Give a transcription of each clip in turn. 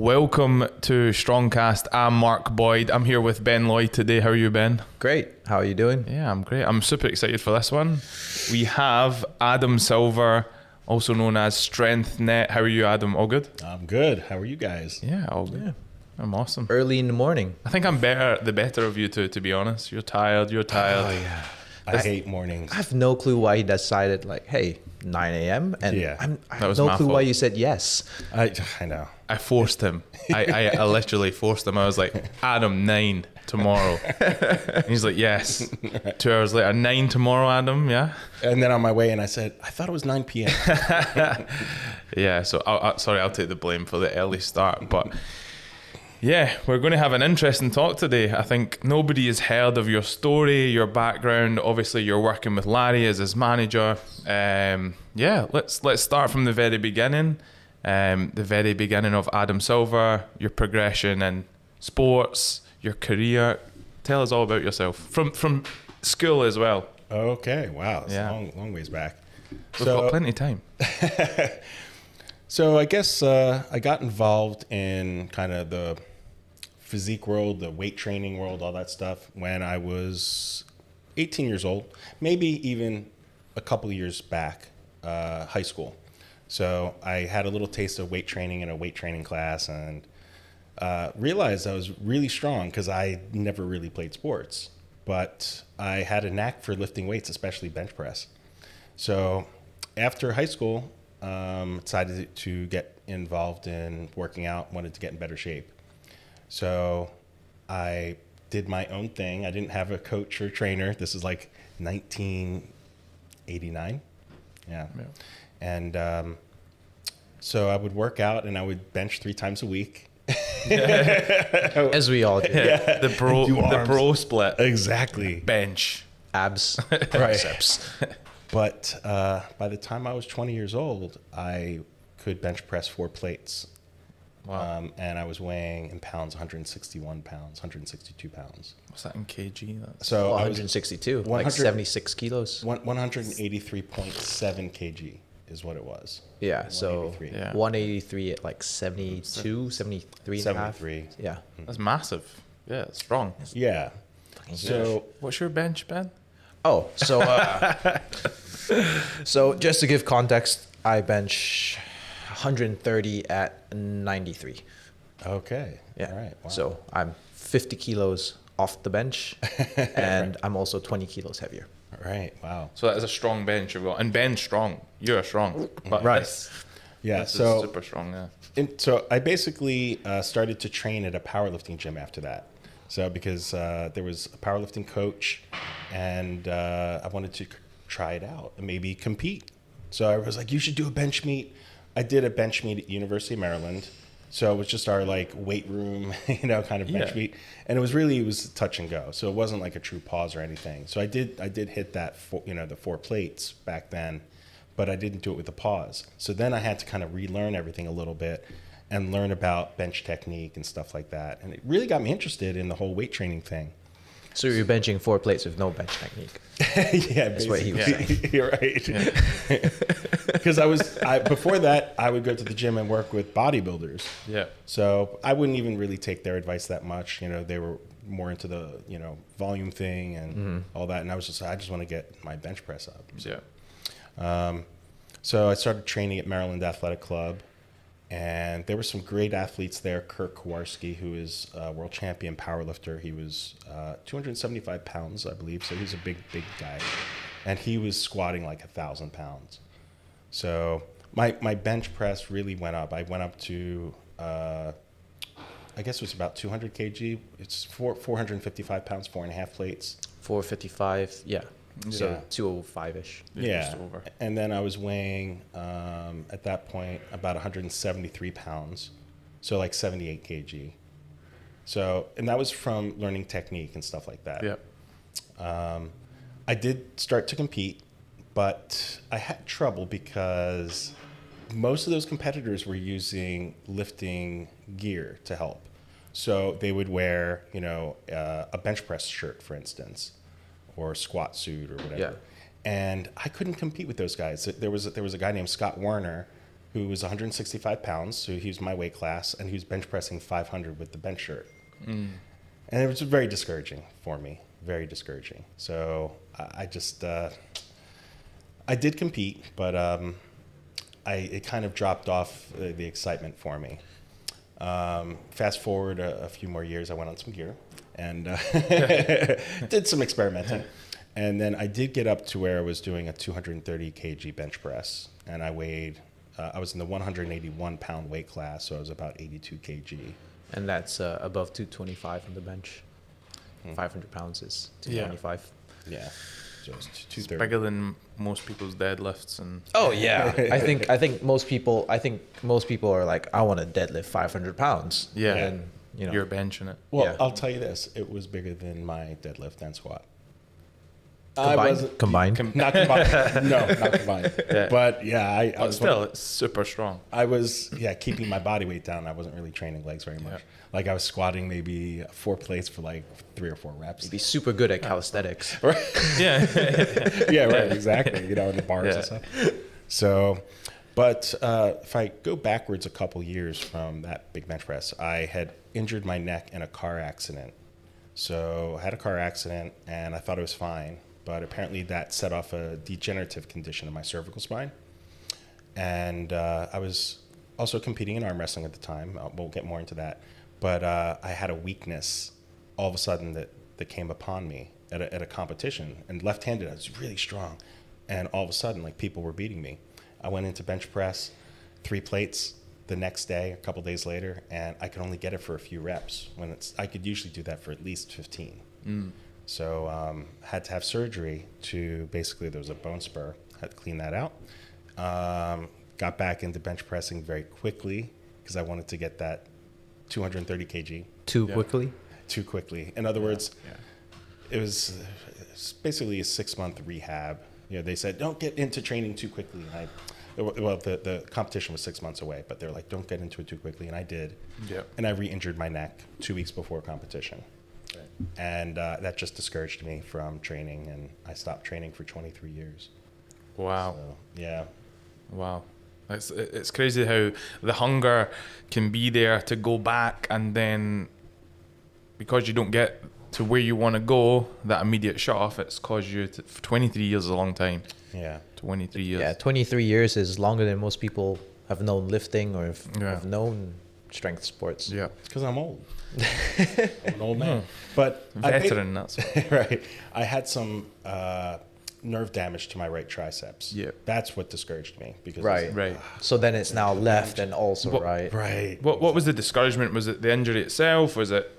Welcome to Strongcast. I'm Mark Boyd. I'm here with Ben Lloyd today. How are you, Ben? Great. How are you doing? Yeah, I'm great. I'm super excited for this one. We have Adam Silver, also known as StrengthNet. How are you, Adam? All good? I'm good. How are you guys? Yeah, all good. I'm awesome. Early in the morning. I think I'm better, the better of you two, to be honest. You're tired. You're oh, tired. Oh yeah. I hate mornings. I have no clue why he decided like, hey, 9 a.m. And Yeah. I'm, I have no my clue why you said yes. I I know. I forced him. I, I, I literally forced him. I was like, Adam, nine tomorrow. And he's like, yes. Two hours later, nine tomorrow, Adam. Yeah. And then on my way in, I said, I thought it was 9 p.m. Yeah, so I'll, i sorry, I'll take the blame for the early start. But yeah, we're going to have an interesting talk today. I think nobody has heard of your story, your background. Obviously, you're working with Larry as his manager. Um, yeah, let's let's start from the very beginning. Um, the very beginning of Adam Silver, your progression in sports, your career. Tell us all about yourself from from school as well. okay. Wow. It's Yeah. a long, long ways back. We've got plenty of time. So I guess uh, I got involved in kind of the physique world, the weight training world, all that stuff when I was 18 years old, maybe even a couple years back, uh, high school. So I had a little taste of weight training in a weight training class and uh, realized I was really strong because I never really played sports, but I had a knack for lifting weights, especially bench press. So after high school, um, decided to get involved in working out, wanted to get in better shape. So I did my own thing. I didn't have a coach or trainer. This is like 1989. Yeah. And um, so I would work out and I would bench three times a week. As we all do. The bro, the bro split Exactly. bench. Abs, triceps. But uh, by the time I was 20 years old, I could bench press four plates. Wow. Um, and I was weighing in pounds 161 pounds, 162 pounds. What's that in kg? That's So I was 162, like 76 kilos. 183.7 kg is what it was. Yeah, so 183. Yeah. 183 at like 72, 73 and a half. 73. Yeah. That's massive. Yeah, it's strong. Yeah. So What's your bench, Ben? Oh, so uh, so just to give context, I bench 130 at 93. okay. Yeah. All right. Wow. So I'm 50 kilos off the bench, and I'm also 20 kilos heavier. All right. Wow. So that is a strong bench you've got. And Ben's strong. You're strong. But Right. This, Yeah. this so super strong, yeah. And so I basically uh, started to train at a powerlifting gym after that. So because uh, there was a powerlifting coach, and uh, I wanted to try it out and maybe compete. So I was like, "You should do a bench meet." I did a bench meet at University of Maryland. So it was just our like weight room, you know, kind of bench Yeah. meet, and it was really it was touch and go. So it wasn't like a true pause or anything. So I did I did hit that four, you know the four plates back then, but I didn't do it with a pause. So then I had to kind of relearn everything a little bit and learn about bench technique and stuff like that. And it really got me interested in the whole weight training thing. So you're benching four plates with no bench technique. yeah, That's what he was basically. You're right. Because I was I, before that, I would go to the gym and work with bodybuilders. Yeah. So I wouldn't even really take their advice that much. You know, they were more into the you know volume thing and Mm-hmm. all that, and I was just I just want to get my bench press up. Yeah. Um, so I started training at Maryland Athletic Club, And there were some great athletes there. Kirk Karwoski, who is a world champion powerlifter, he was uh, 275 pounds, I believe. So he's a big, big guy, and he was squatting like a thousand pounds. So my my bench press really went up. I went up to uh, I guess it was about 200 kg. It's four 455 pounds, four and a half plates. 455. Yeah. So 205 ish. Yeah. over. And then I was weighing um, at that point about 173 pounds, so like 78 kg. So and that was from learning technique and stuff like that. Yep. Um, I did start to compete, but I had trouble because most of those competitors were using lifting gear to help. So they would wear, you know, uh, a bench press shirt, for instance, or a squat suit or whatever. Yeah. And I couldn't compete with those guys. There was there was a guy named Scott Warner who was 165 pounds, so he was my weight class, and he was bench pressing 500 with the bench shirt. And it was very discouraging for me, very discouraging. So I, I just, uh, I did compete, but um, I it kind of dropped off uh, the excitement for me. Um, fast forward a, a few more years, I went on some gear and uh, did some experimenting. And then I did get up to where I was doing a 230 kg bench press, and I weighed. Uh, I was in the 181 pound weight class, so I was about 82 kg. And that's uh, above 225 on the bench. 500 pounds is 225. Yeah, so it's Bigger than most people's deadlifts and Oh yeah, I think I think most people I think most people are like I want to deadlift 500 pounds. Yeah. and you know you're benching it. Well, Yeah. I'll tell you this: it was bigger than my deadlift and squat. combined. combined. Not combined. no, not combined. Yeah. But yeah, I, I But was still, it's super strong. I was yeah keeping my body weight down. I wasn't really training legs very much. Like I was squatting maybe four plates for like three or four reps. You'd be super good at calisthenics. right? Yeah. yeah, right, exactly. You know, in the bars Yeah. and stuff. So, but uh, if I go backwards a couple years from that big bench press, I had injured my neck in a car accident. So I had a car accident and I thought it was fine, but apparently that set off a degenerative condition in my cervical spine. And uh, I was also competing in arm wrestling at the time. Uh, we'll get more into that. But uh, I had a weakness all of a sudden that, that came upon me at a, at a competition. And left handed, I was really strong. And all of a sudden, like people were beating me. I went into bench press, three plates the next day, a couple days later, and I could only get it for a few reps. When it's, I could usually do that for at least 15. So um, had to have surgery to basically there was a bone spur. Had to clean that out. Um, got back into bench pressing very quickly because I wanted to get that 230 kg Too quickly. too quickly. In other words, it was it's basically a six month rehab. You know, they said don't get into training too quickly. And I, well, the, the competition was six months away, but they're like, don't get into it too quickly, and I did. Yep. And I re-injured my neck two weeks before competition, and uh, that just discouraged me from training, and I stopped training for 23 years. Wow. So yeah, Wow. It's, it's crazy how the hunger can be there to go back and then because you don't get to where you want to go, that immediate shut off, it's caused you to, 23 years is a long time. yeah. 23 years. Yeah, 23 years is longer than most people have known lifting or have, Yeah. have known strength sports. Yeah. It's because I'm old. I'm an old man. But I paid- Veteran, that's what. right. I had some uh, nerve damage to my right triceps. Yeah. That's what discouraged me because Right. Right. So then it's now left and also What- right. Right. What What was the discouragement? Was it the injury itself? Was it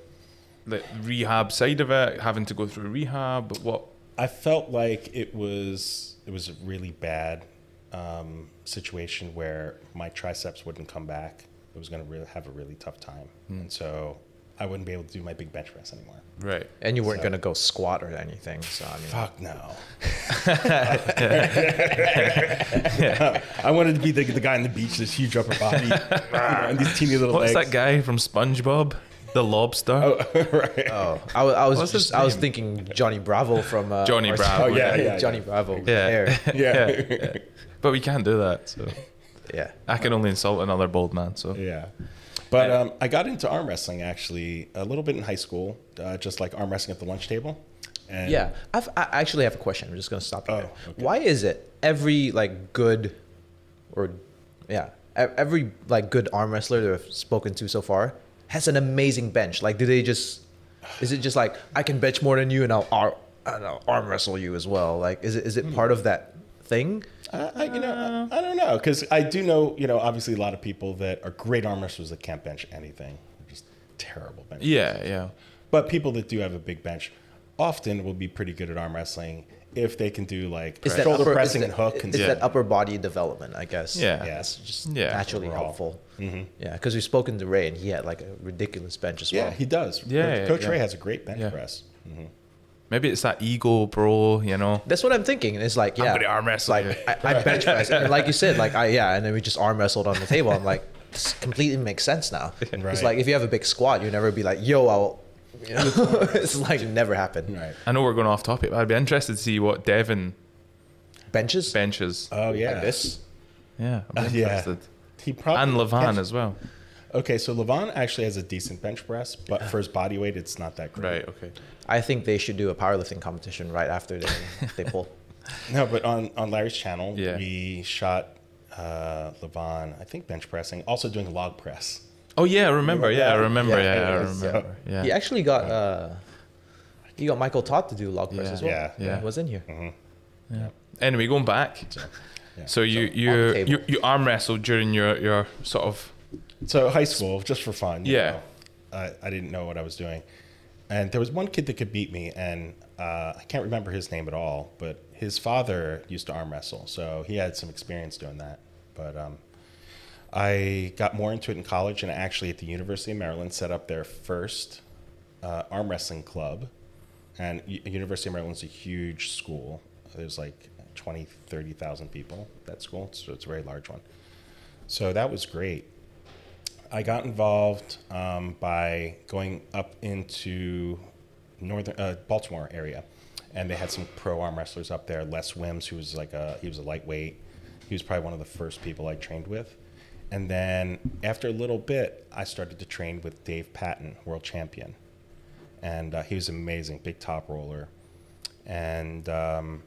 the rehab side of it? Having to go through rehab? What? I felt like it was it was a really bad um, situation where my triceps wouldn't come back. It was going to really have a really tough time, and so I wouldn't be able to do my big bench press anymore. Right. And you weren't So- going to go squat or anything. So I mean, Fuck no. I wanted to be the, the guy on the beach, this huge upper body, you know, and these teeny little What's legs. that guy from SpongeBob? The lobster. Oh, right. oh, I, I was What's just, I was name? thinking Johnny Bravo from uh, Johnny Ars- Bravo, Oh, yeah, yeah, Johnny yeah. Bravo. Yeah. Hair. Yeah. But we can't do that. So Yeah. I can only insult another bald man. So Yeah. But um, I got into arm wrestling actually a little bit in high school, uh, just like arm wrestling at the lunch table. And Yeah, I've, I actually have a question. I'm just gonna stop you Oh, there. okay. Why is it every like good, or yeah, e- every like good arm wrestler that I've spoken to so far has an amazing bench. Like, do they just? Is it just like I can bench more than you and I'll, ar- and I'll arm wrestle you as well? Like, is it is it part of that thing? I, I, you know, I, I don't know because I do know, you know, obviously a lot of people that are great arm wrestlers that can't bench anything, They're just terrible bench. Yeah, yeah. But people that do have a big bench often will be pretty good at arm wrestling if they can do like Is shoulder upper, pressing is and that, hook and Is stuff. that upper body development? I guess. Yeah. Yeah, it's just Yeah. naturally Overall. helpful. Mhm. Yeah, because we've spoken to Ray and he had like a ridiculous bench as well. Yeah, he does. Yeah, Coach, yeah, Coach yeah. Ray has a great bench Yeah. press. hmm Maybe it's that ego, bro. You know. That's what I'm thinking. It's like, yeah, gonna arm wrestle Like you. I, I bench press, and like you said, like I yeah, and then we just arm wrestled on the table. I'm like, this completely makes sense now. It's Right. like if you have a big squat, you never be like, yo, I'll. You know, it's like never happened. Right. I know we're going off topic, but I'd be interested to see what Devon Benches benches. Oh yeah. like this. yeah, I'm Uh, yeah. Interested. He probably And Levan can't- as well. Okay, so Levan actually has a decent bench press, but for his body weight, it's not that great. Right. Okay. I think they should do a powerlifting competition right after they they pull. No, but on, on Larry's channel, Yeah. we shot uh, Levan, I think bench pressing, also doing log press. Oh yeah, I remember. Yeah, I remember. Yeah, Yeah, I yeah, so- remember. Yeah. He actually got uh, he got Michael Todd to do log press Yeah. as well. Yeah. Yeah. he was in here. Yeah. Anyway, going back. Yeah. So you So, you, on the table. you you arm wrestled during your your sort of So high school, just for fun. you Yeah. know, I, I didn't know what I was doing, and there was one kid that could beat me, and uh, I can't remember his name at all. But his father used to arm wrestle, so he had some experience doing that. But um, I got more into it in college, and actually at the University of Maryland set up their first uh, arm wrestling club. And U- University of Maryland's a huge school. There's like 20, 30,000 people at that school, so it's a very large one. So that was great. I got involved um, by going up into northern uh, Baltimore area, and they had some pro arm wrestlers up there. Les Wims, who was like a he was a lightweight. He was probably one of the first people I trained with. And then after a little bit, I started to train with Dave Patton, world champion, and uh, he was amazing, big top roller. And um,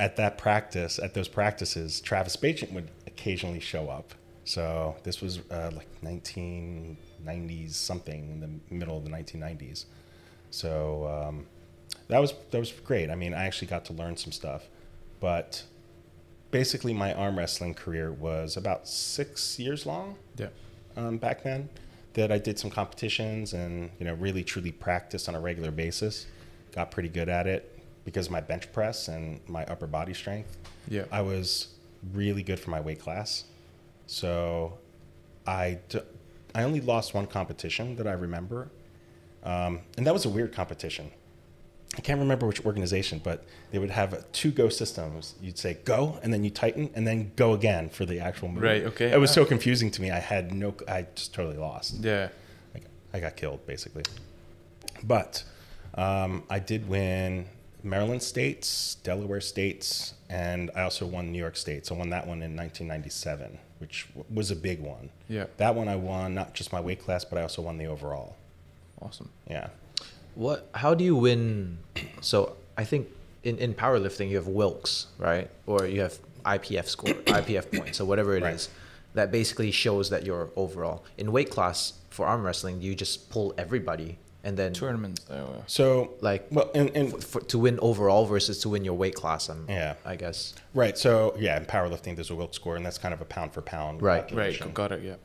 at that practice, at those practices, Travis Bagent would occasionally show up. So this was uh, like 1990s something in the middle of the 1990s. So um, that was that was great. I mean, I actually got to learn some stuff, but basically my arm wrestling career was about six years long yeah. um, back then. That I did some competitions and you know really truly practiced on a regular basis. Got pretty good at it because of my bench press and my upper body strength. Yeah. I was really good for my weight class. So I, d- I only lost one competition that I remember. Um, and that was a weird competition. I can't remember which organization, but they would have two go systems. You'd say go, and then you tighten, and then go again for the actual move. Right, okay. It was so confusing to me. I had no, I just totally lost. Yeah. I, I got killed basically. But um, I did win Maryland states, Delaware states, and I also won New York State. So I won that one in 1997, which w- was a big one. Yeah. That one I won not just my weight class, but I also won the overall. Awesome. Yeah. What? How do you win? So I think in, in powerlifting you have Wilks, right? Or you have IPF score, IPF points, so whatever it is, Right. that basically shows that you're overall. In weight class for arm wrestling, you just pull everybody and then Tournaments. Oh, yeah. So like well, and, and for, to win overall versus to win your weight class. I'm, Yeah. I guess. right. So yeah, in powerlifting there's a Wilk score, and that's kind of a pound for pound. Right. Right. Got it. Yeah.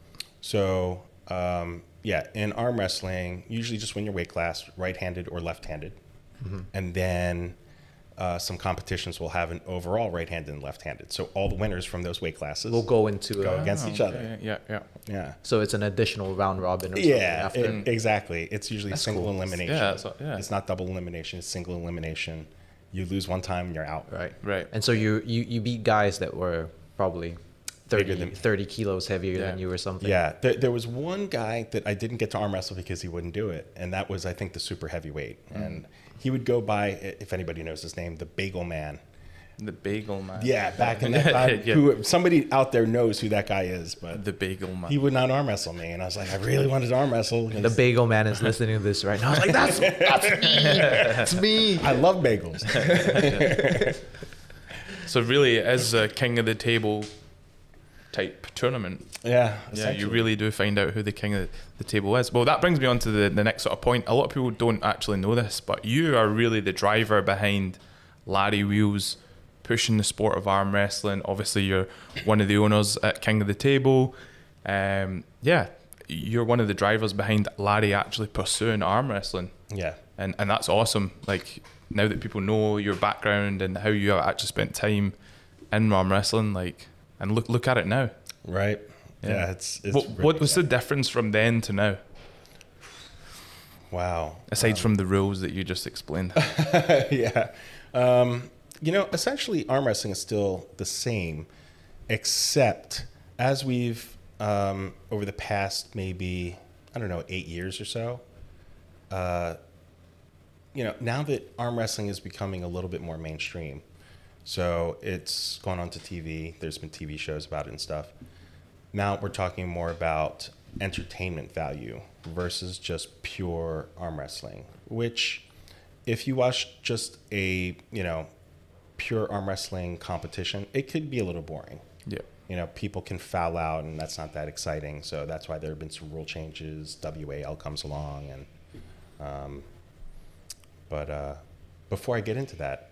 So, um, yeah, in arm wrestling, usually just win your weight class, right handed or left handed. Mm-hmm. And then uh, some competitions will have an overall right handed and left handed. So, all the winners from those weight classes We'll go into go uh, against each Oh, other. okay, Yeah. Yeah. Yeah. So it's an additional round robin or something Yeah, after. it- exactly. It's usually That's single cool. elimination. Yeah, that's what- yeah. It's not double elimination, it's single elimination. You lose one time, and you're out. Right. Right. And so you, you, you beat guys that were probably 30, than- 30 kilos heavier than you or something. Yeah, there, there was one guy that I didn't get to arm wrestle because he wouldn't do it, and that was I think the super heavyweight, Mm. and he would go by if anybody knows his name, the Bagel Man. The bagel man. Yeah, back in that time, Yeah. who somebody out there knows who that guy is, but The bagel man. he would not arm wrestle me, and I was like, I really wanted to arm wrestle. The bagel man is listening to this right now. I was like, that's, that's me. That's me. I love bagels. So really, as a king of the table type tournament. Yeah, Yeah, you really do find out who the king of the table is. Well, that brings me on to the, the next sort of point. A lot of people don't actually know this, but you are really the driver behind Larry Wheels pushing the sport of arm wrestling. Obviously, you're one of the owners at King of the Table. Um, yeah, you're one of the drivers behind Larry actually pursuing arm wrestling. Yeah. And, and that's awesome. Like, now that people know your background and how you have actually spent time in arm wrestling, like, and look look at it now. Right. Yeah, it's, it's what, really what was the difference from then to now? Wow. Aside from the rules that you just explained. yeah. Um, you know, essentially, arm wrestling is still the same, except as we've, um, over the past maybe, I don't know, eight years or so, uh, you know, now that arm wrestling is becoming a little bit more mainstream, so it's gone on to TV, there's been TV shows about it and stuff. Now we're talking more about entertainment value versus just pure arm wrestling, which if you watch just a, you know, pure arm wrestling competition, it could be a little boring. Yeah. You know, people can foul out and that's not that exciting. So that's why there have been some rule changes. WAL comes along and um, but uh, before I get into that,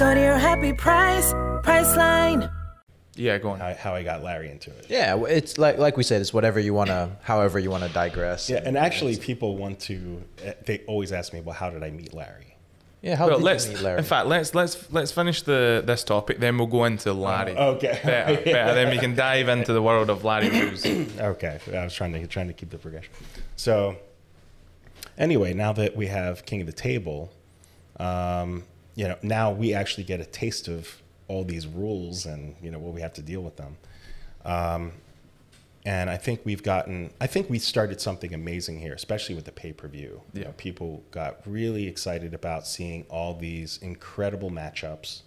Go to your happy price, Priceline. Yeah, go on. How, how I got Larry into it. Yeah, it's like like we said, it's whatever you wanna, however you wanna digress. Yeah, and actually, people want to. eh, They always ask me, "Well, how did I meet Larry?" yeah. How well, did let's. you meet Larry? In fact, let's let's let's finish the this topic, then we'll go into Larry. okay. Better, better. Then we can dive into the world of Larry Wheels. Okay, I was trying to trying to keep the progression. So, anyway, now that we have King of the Table, um, you know, now we actually get a taste of all these rules and you know what we have to deal with them. Um, and I think we've gotten, I think we started something amazing here, especially with the pay per view. You Yeah. know, people got really excited about seeing all these incredible matchups.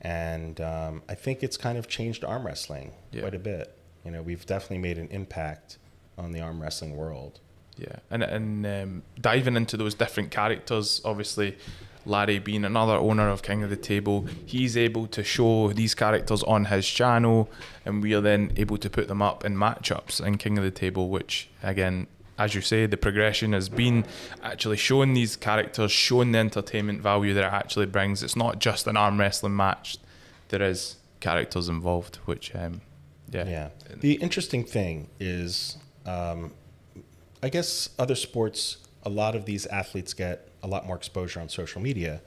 And um, I think it's kind of changed arm wrestling Yeah. quite a bit. You know, we've definitely made an impact on the arm wrestling world. Yeah, and and um, diving into those different characters, obviously, Larry being another owner of King of the Table, he's able to show these characters on his channel, and we are then able to put them up in matchups in King of the Table, which again. As you say, the progression has been actually showing these characters, showing the entertainment value that it actually brings. It's not just an arm wrestling match; there is characters involved, which, um, yeah, Yeah. The interesting thing is, um, I guess other sports, a lot of these athletes get a lot more exposure on social media.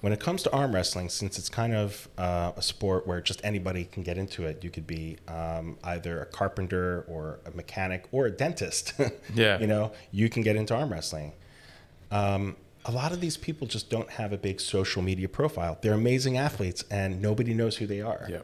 When it comes to arm wrestling, since it's kind of uh, a sport where just anybody can get into it, you could be um, either a carpenter or a mechanic or a dentist. Yeah. you know, you can get into arm wrestling. Um, a lot of these people just don't have a big social media profile. They're amazing athletes, and nobody knows who they are. Yeah.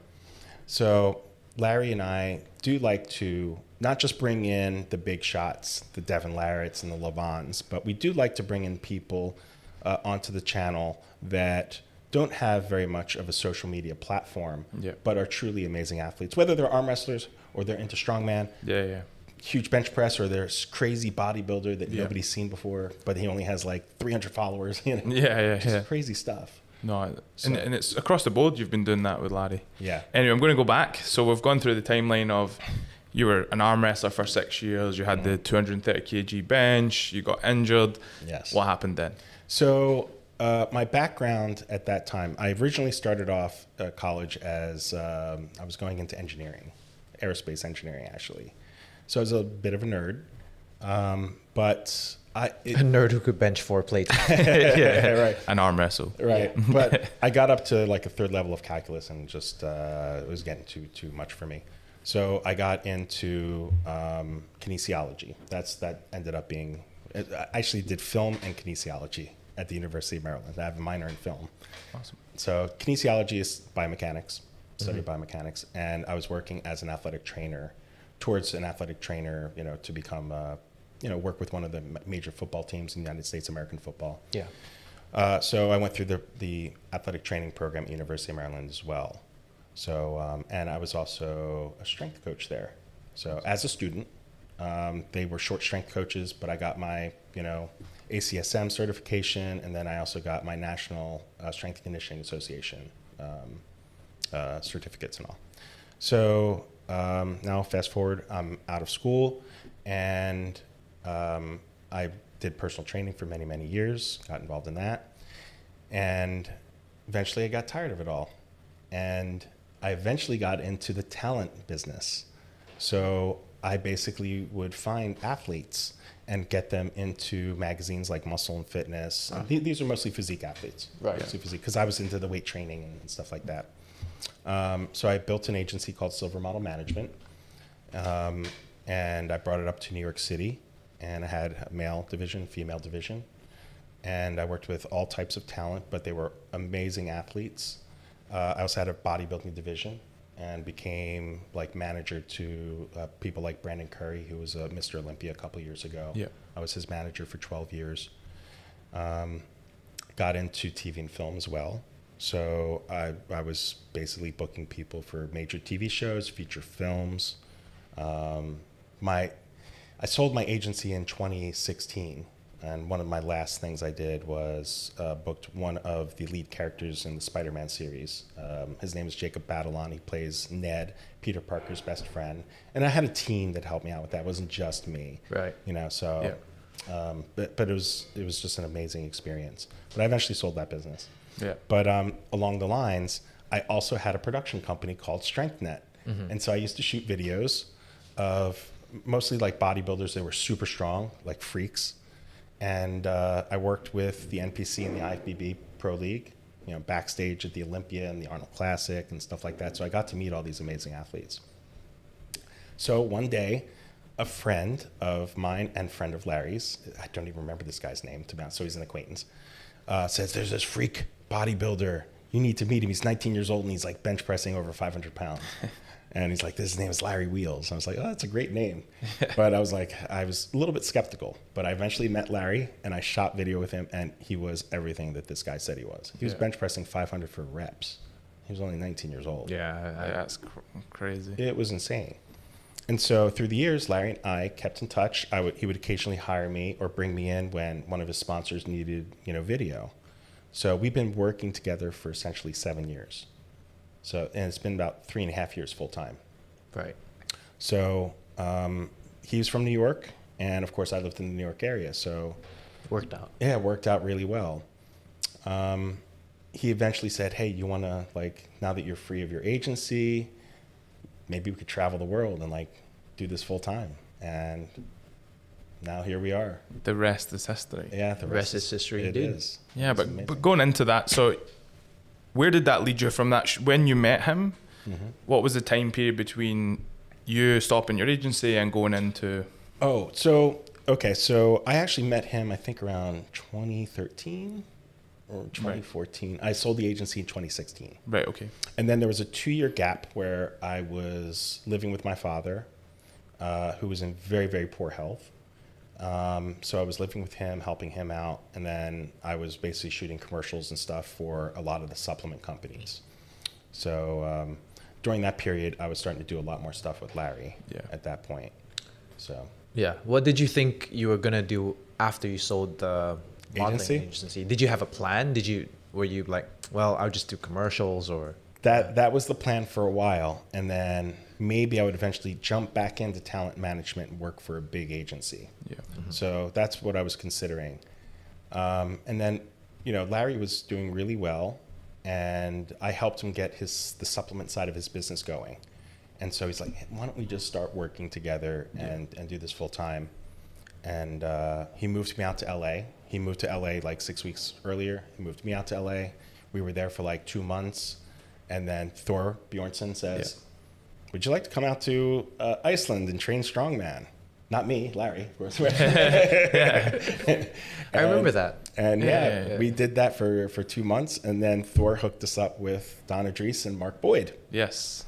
So Larry and I do like to not just bring in the big shots, the Devon Larratts and the Levans, but we do like to bring in people uh, onto the channel that don't have very much of a social media platform, Yeah. but are truly amazing athletes, whether they're arm wrestlers or they're into strongman, yeah, yeah. huge bench press, or they're crazy bodybuilder that Yeah. nobody's seen before, but he only has like 300 followers. You know? Yeah, yeah, Just yeah. crazy stuff. No, and, and it's across the board. You've been doing that with Larry. Yeah. Anyway, I'm going to go back. So we've gone through the timeline of you were an arm wrestler for six years. You had the 230 kg bench. You got injured. Yes. What happened then? So, uh, my background at that time, I originally started off uh, college as um, I was going into engineering, aerospace engineering actually. So I was a bit of a nerd, um, but I it, A nerd who could bench four plates. yeah, right. An arm wrestle. Right, but I got up to like a third level of calculus and just uh, it was getting too too much for me. So I got into um, kinesiology. That's that ended up being. I actually did film and kinesiology at the University of Maryland. I have a minor in film. Awesome. So kinesiology is biomechanics, study of biomechanics, and I was working as an athletic trainer, towards an athletic trainer, you know, to become, uh, you know, work with one of the major football teams in the United States, American football. yeah. Uh, so I went through the, the athletic training program at University of Maryland as well. So um, and I was also a strength coach there. So as a student, um, they were short strength coaches, but I got my you know ACSM certification, and then I also got my National uh, Strength Conditioning Association um, uh, certificates and all. So um, now fast forward, I'm out of school, and um, I did personal training for many many years. Got involved in that, and eventually I got tired of it all, and I eventually got into the talent business. So I basically would find athletes and get them into magazines like Muscle and Fitness. And the- These are mostly physique athletes, Right. Mostly physique, because I was into the weight training and stuff like that. Um, so I built an agency called Silver Model Management, um, and I brought it up to New York City, and I had a male division, female division, and I worked with all types of talent, but they were amazing athletes. Uh, I also had a bodybuilding division and became like manager to uh, people like Brandon Curry, who was a Mr. Olympia a couple years ago. Yeah. I was his manager for 12 years. Um, got into TV and film as well. So I, I was basically booking people for major TV shows, feature films. Um, my, I sold my agency in 2016, and one of my last things I did was uh, booked one of the lead characters in the Spider-Man series. Um, his name is Jacob Batalon. He plays Ned, Peter Parker's best friend, and I had a team that helped me out with that. It wasn't just me, Right. You know, so. Um, but but it was it was just an amazing experience. But I eventually sold that business. Yeah. But um, along the lines, I also had a production company called StrengthNet, Mm-hmm. and so I used to shoot videos of mostly like bodybuilders. They were super strong, like freaks, and uh, I worked with the NPC and the IFBB Pro League, you know, backstage at the Olympia and the Arnold Classic and stuff like that. So I got to meet all these amazing athletes. So one day, a friend of mine and friend of Larry's, I don't even remember this guy's name to be honest, so he's an acquaintance, uh, says, There's this freak bodybuilder. You need to meet him. He's 19 years old and he's like bench pressing over 500 pounds. and he's like, His name is Larry Wheels. I was like, Oh, that's a great name. but I was like, I was a little bit skeptical. But I eventually met Larry and I shot video with him and he was everything that this guy said he was. He was Yeah. bench pressing 500 for reps. He was only 19 years old. Yeah, I- that's cr- crazy. It was insane. And so through the years, Larry and I kept in touch. I would, he would occasionally hire me or bring me in when one of his sponsors needed, you know, video. So we've been working together for essentially seven years. So and it's been about three and a half years full time. Right. So um, he's from New York, and of course I lived in the New York area. So Worked out. yeah, it worked out really well. Um, he eventually said, "Hey, you want to like now that you're free of your agency, maybe we could travel the world and like do this full time." And now here we are. The rest is history. Yeah, the Rest is history It indeed. is. Yeah, It's but, amazing. but going into that, so where did that lead you from that? Sh- when you met him, Mm-hmm. what was the time period between you stopping your agency and going into? Oh, so okay, so I actually met him I think around 2013 or 2014. I sold the agency in 2016. Right. Okay. And then there was a two year gap where I was living with my father, uh, who was in very, very poor health. Um, so I was living with him, helping him out. And then I was basically shooting commercials and stuff for a lot of the supplement companies. So um, during that period, I was starting to do a lot more stuff with Larry Yeah. at that point. So Yeah. What did you think you were gonna do after you sold the modeling Agency? agency? Did you have a plan? Did you were you like, well, I'll just do commercials or? that that was the plan for a while and then maybe i would eventually jump back into talent management and work for a big agency Yeah. so that's what i was considering um, and then you know larry was doing really well and i helped him get his the supplement side of his business going And so he's like, why don't we just start working together and, and do this full time? And uh, he moved me out to LA. He moved to LA like six weeks earlier. He moved me out to LA. We were there for like two months. And then Thor Bjornsson says, Would you like to come out to uh, Iceland and train strongman? Not me, Larry, of course. I remember that. And yeah, Yeah, yeah. we did that for, for two months. And then Thor hooked us up with Donna Drees and Mark Boyd. Yes.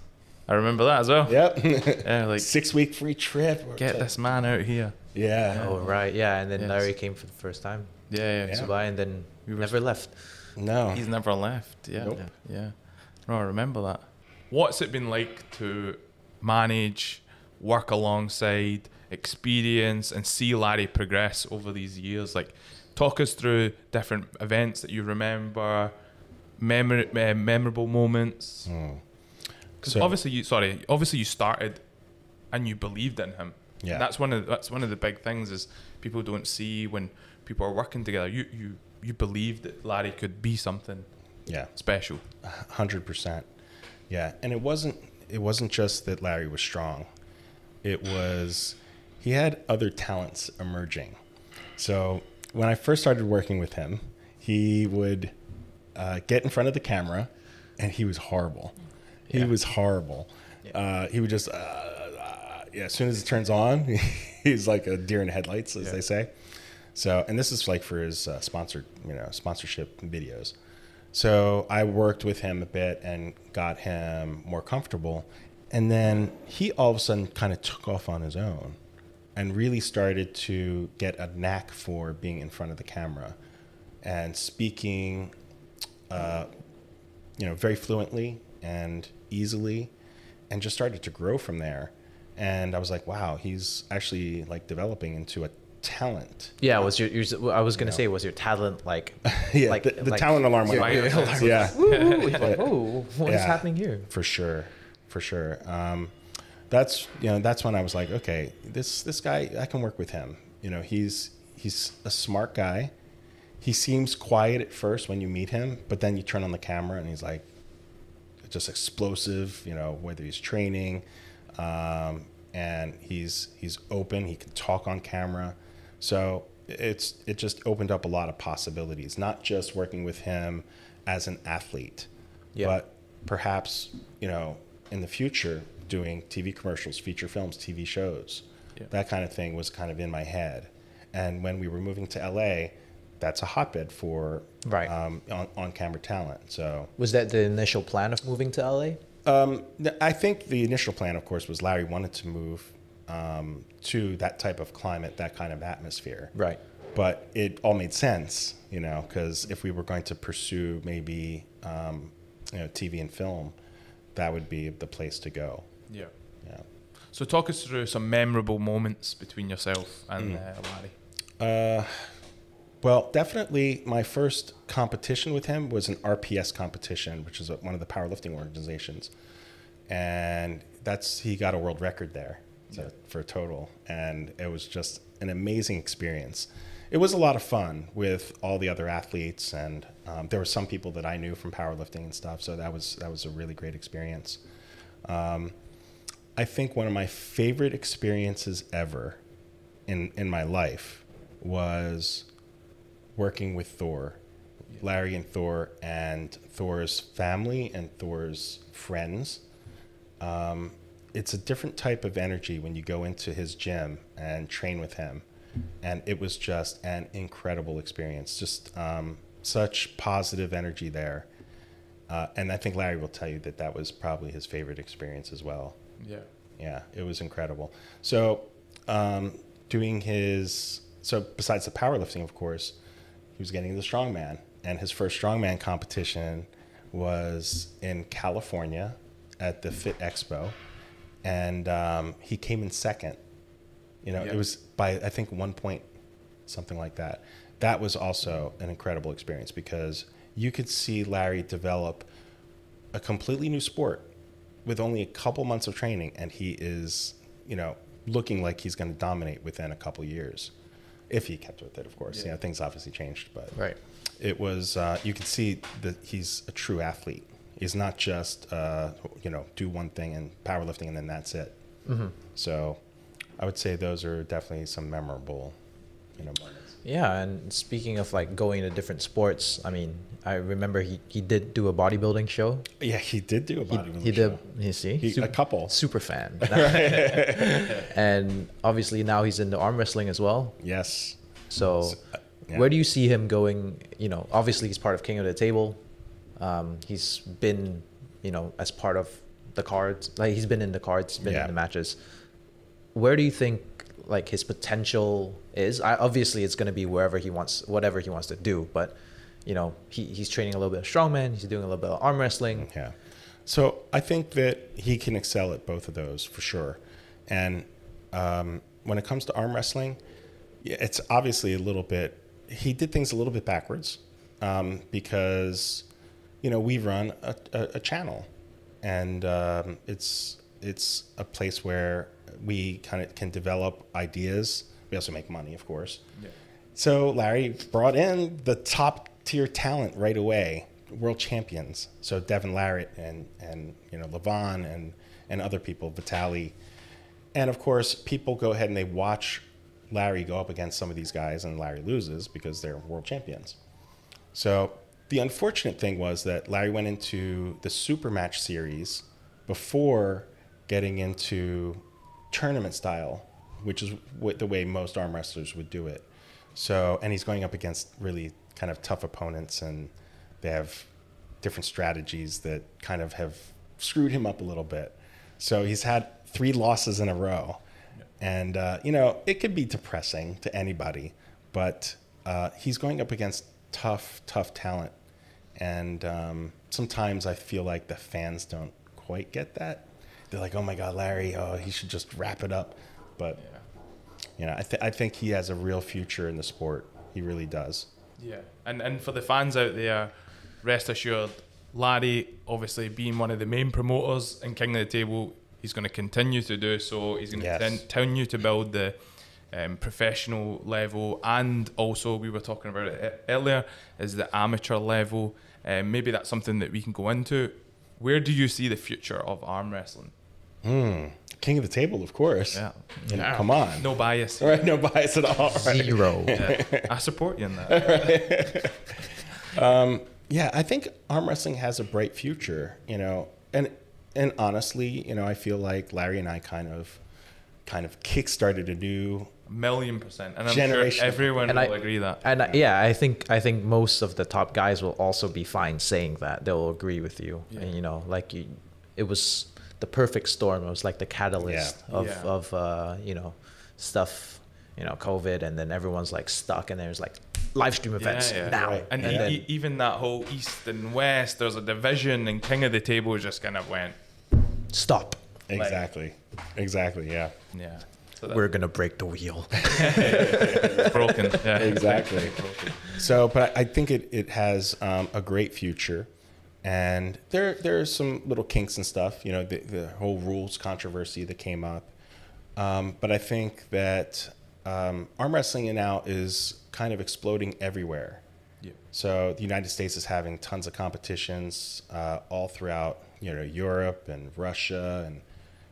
I remember that as well. Yep. Yeah, like Six week free trip. get this man out here. Yeah. Oh right, yeah. And then Yes. Larry came for the first time Yeah, yeah. to So Dubai, and then We were- never left. No. he's never left. Yeah, Nope. yeah. No, I remember that. What's it been like to manage, work alongside, experience, and see Larry progress over these years? Like, talk us through different events that you remember, memor- uh, memorable moments. Because So- obviously, you sorry, obviously you started, and you believed in him. Yeah. that's one of that's one of the big things is people don't see when people are working together. You you you believed that Larry could be something Yeah. special. hundred percent. Yeah, and it wasn't it wasn't just that Larry was strong. It was he had other talents emerging. So when I first started working with him, he would uh, get in front of the camera, and he was horrible. He was horrible. Uh, he would just uh, uh, yeah. As soon as it turns on, he's like a deer in headlights, as they say. So, and this is like for his uh, sponsored, you know, sponsorship videos. So I worked with him a bit and got him more comfortable. And then he all of a sudden kind of took off on his own and really started to get a knack for being in front of the camera and speaking, uh, you know, very fluently and easily and just started to grow from there. And I was like, wow, he's actually like developing into a talent. Yeah, was your, your I was gonna say was your talent like Yeah, like the, the talent alarm went off. alarm- Yeah. Woo, like, oh, what is Yeah, happening here? For sure, for sure. Um, that's you know that's when I was like, okay, this this guy I can work with him. You know, he's he's a smart guy. He seems quiet at first when you meet him, but then you turn on the camera and he's like just explosive. You know, whether he's training, um, and he's he's open. He can talk on camera. So it's it just opened up a lot of possibilities. Not just working with him as an athlete, Yeah. but perhaps you know in the future doing TV commercials, feature films, TV shows, that kind of thing was kind of in my head. And when we were moving to LA, that's a hotbed for Right. um, on on camera talent. So Was that the initial plan of moving to LA? um, I think the initial plan, of course, was Larry wanted to move um, to that type of climate, that kind of atmosphere. Right. But it all made sense, you know, because if we were going to pursue maybe, um, you know, TV and film, that would be the place to go. Yeah. Yeah. So talk us through some memorable moments between yourself and Mm. uh, Larry. Uh, well, definitely my first competition with him was an RPS competition, which is a, one of the powerlifting organizations. And that's, he got a world record there so, for total. And it was just an amazing experience. It was a lot of fun with all the other athletes, and um, there were some people that I knew from powerlifting and stuff. So that was that was a really great experience. Um, I think one of my favorite experiences ever in in my life was working with Thor, Larry and Thor, and Thor's family and Thor's friends. Um, it's a different type of energy when you go into his gym and train with him, and it was just an incredible experience. Just um, such positive energy there, uh, and I think Larry will tell you that that was probably his favorite experience as well. Yeah. Yeah, it was incredible. So, um, doing his so besides the powerlifting, of course, he was getting the strongman, and his first strongman competition was in California at the Fit Expo, and um, he came in second. You know, Yeah. it was by I think one point, something like that. That was also an incredible experience because you could see Larry develop a completely new sport with only a couple months of training, and he is, you know, looking like he's going to dominate within a couple years, if he kept with it, of course. You know, things obviously changed, but Right. it was uh, you could see that he's a true athlete. Is not just uh, you know do one thing and powerlifting and then that's it. Mhm. So I would say those are definitely some memorable you know moments. Yeah, and speaking of like going to different sports, I mean, I remember he, he did do a bodybuilding show. Yeah, he did do a He, bodybuilding he did. show. You see, He- a couple. super fan. And obviously now he's into arm wrestling as well. Yes. So, So, uh, yeah. where do you see him going? You know, obviously he's part of King of the Table. Um, he's been, you know, as part of the cards. Like he's been in the cards, been Yeah. in the matches. Where do you think like his potential is? I, obviously, it's going to be wherever he wants, whatever he wants to do. But you know, he, he's training a little bit of strongman. He's doing a little bit of arm wrestling. Yeah. So I think that he can excel at both of those for sure. And um, when it comes to arm wrestling, yeah, it's obviously a little bit. He did things a little bit backwards um, because you know we run a, a, a channel, and um, it's it's a place where we kind of can develop ideas. We also make money, of course. Yeah. So Larry brought in the top tier talent right away, world champions. So Devon Larratt and and you know Levan and and other people, Vitali, and of course people go ahead and they watch Larry go up against some of these guys, and Larry loses because they're world champions. So the unfortunate thing was that Larry went into the super match series before getting into tournament style, which is what the way most arm wrestlers would do it. So, and he's going up against really kind of tough opponents, and they have different strategies that kind of have screwed him up a little bit. So he's had three losses in a row, and uh, you know it could be depressing to anybody, but uh, he's going up against tough, tough talent, and um, sometimes I feel like the fans don't quite get that. They're like, "Oh my God, Larry! Oh, he should just wrap it up," but you know, I, th- I think he has a real future in the sport. He really does. Yeah, and and for the fans out there, rest assured, Larry, obviously being one of the main promoters in King of the Table, he's going to continue to do so. He's going to Yes. continue to build the um, professional level, and also we were talking about it earlier, is the amateur level. Um, maybe that's something that we can go into. Where do you see the future of arm wrestling? Hmm. King of the table, of course. Yeah. You know, Yeah. Come on. No bias. Right, no bias at all. right? Zero. Yeah, I support you in that. um, yeah, I think arm wrestling has a bright future, you know, and and honestly, you know, I feel like Larry and I kind of kind of kickstarted a new Million percent, and I'm Generation. sure everyone And will I- agree that. And I, yeah, I think I think most of the top guys will also be fine saying that. They'll agree with you. And you know, like you, it was the perfect storm. It was like the catalyst Yeah. of Yeah. of uh, you know stuff. You know, COVID, and then everyone's like stuck, and there's like live stream events now. And, And e- then- e- even that whole East and West, there's a division, and King of the Table just kind of went. Stop. Exactly, exactly, yeah, Yeah. So that- We're gonna break the wheel. it's broken. Yeah. exactly. So, but I I think it it has um, a great future, and there there are some little kinks and stuff. You know, the the whole rules controversy that came up, um, but I think that um, arm wrestling now is kind of exploding everywhere. Yeah. So the United States is having tons of competitions uh, all throughout, you know, Europe and Russia, and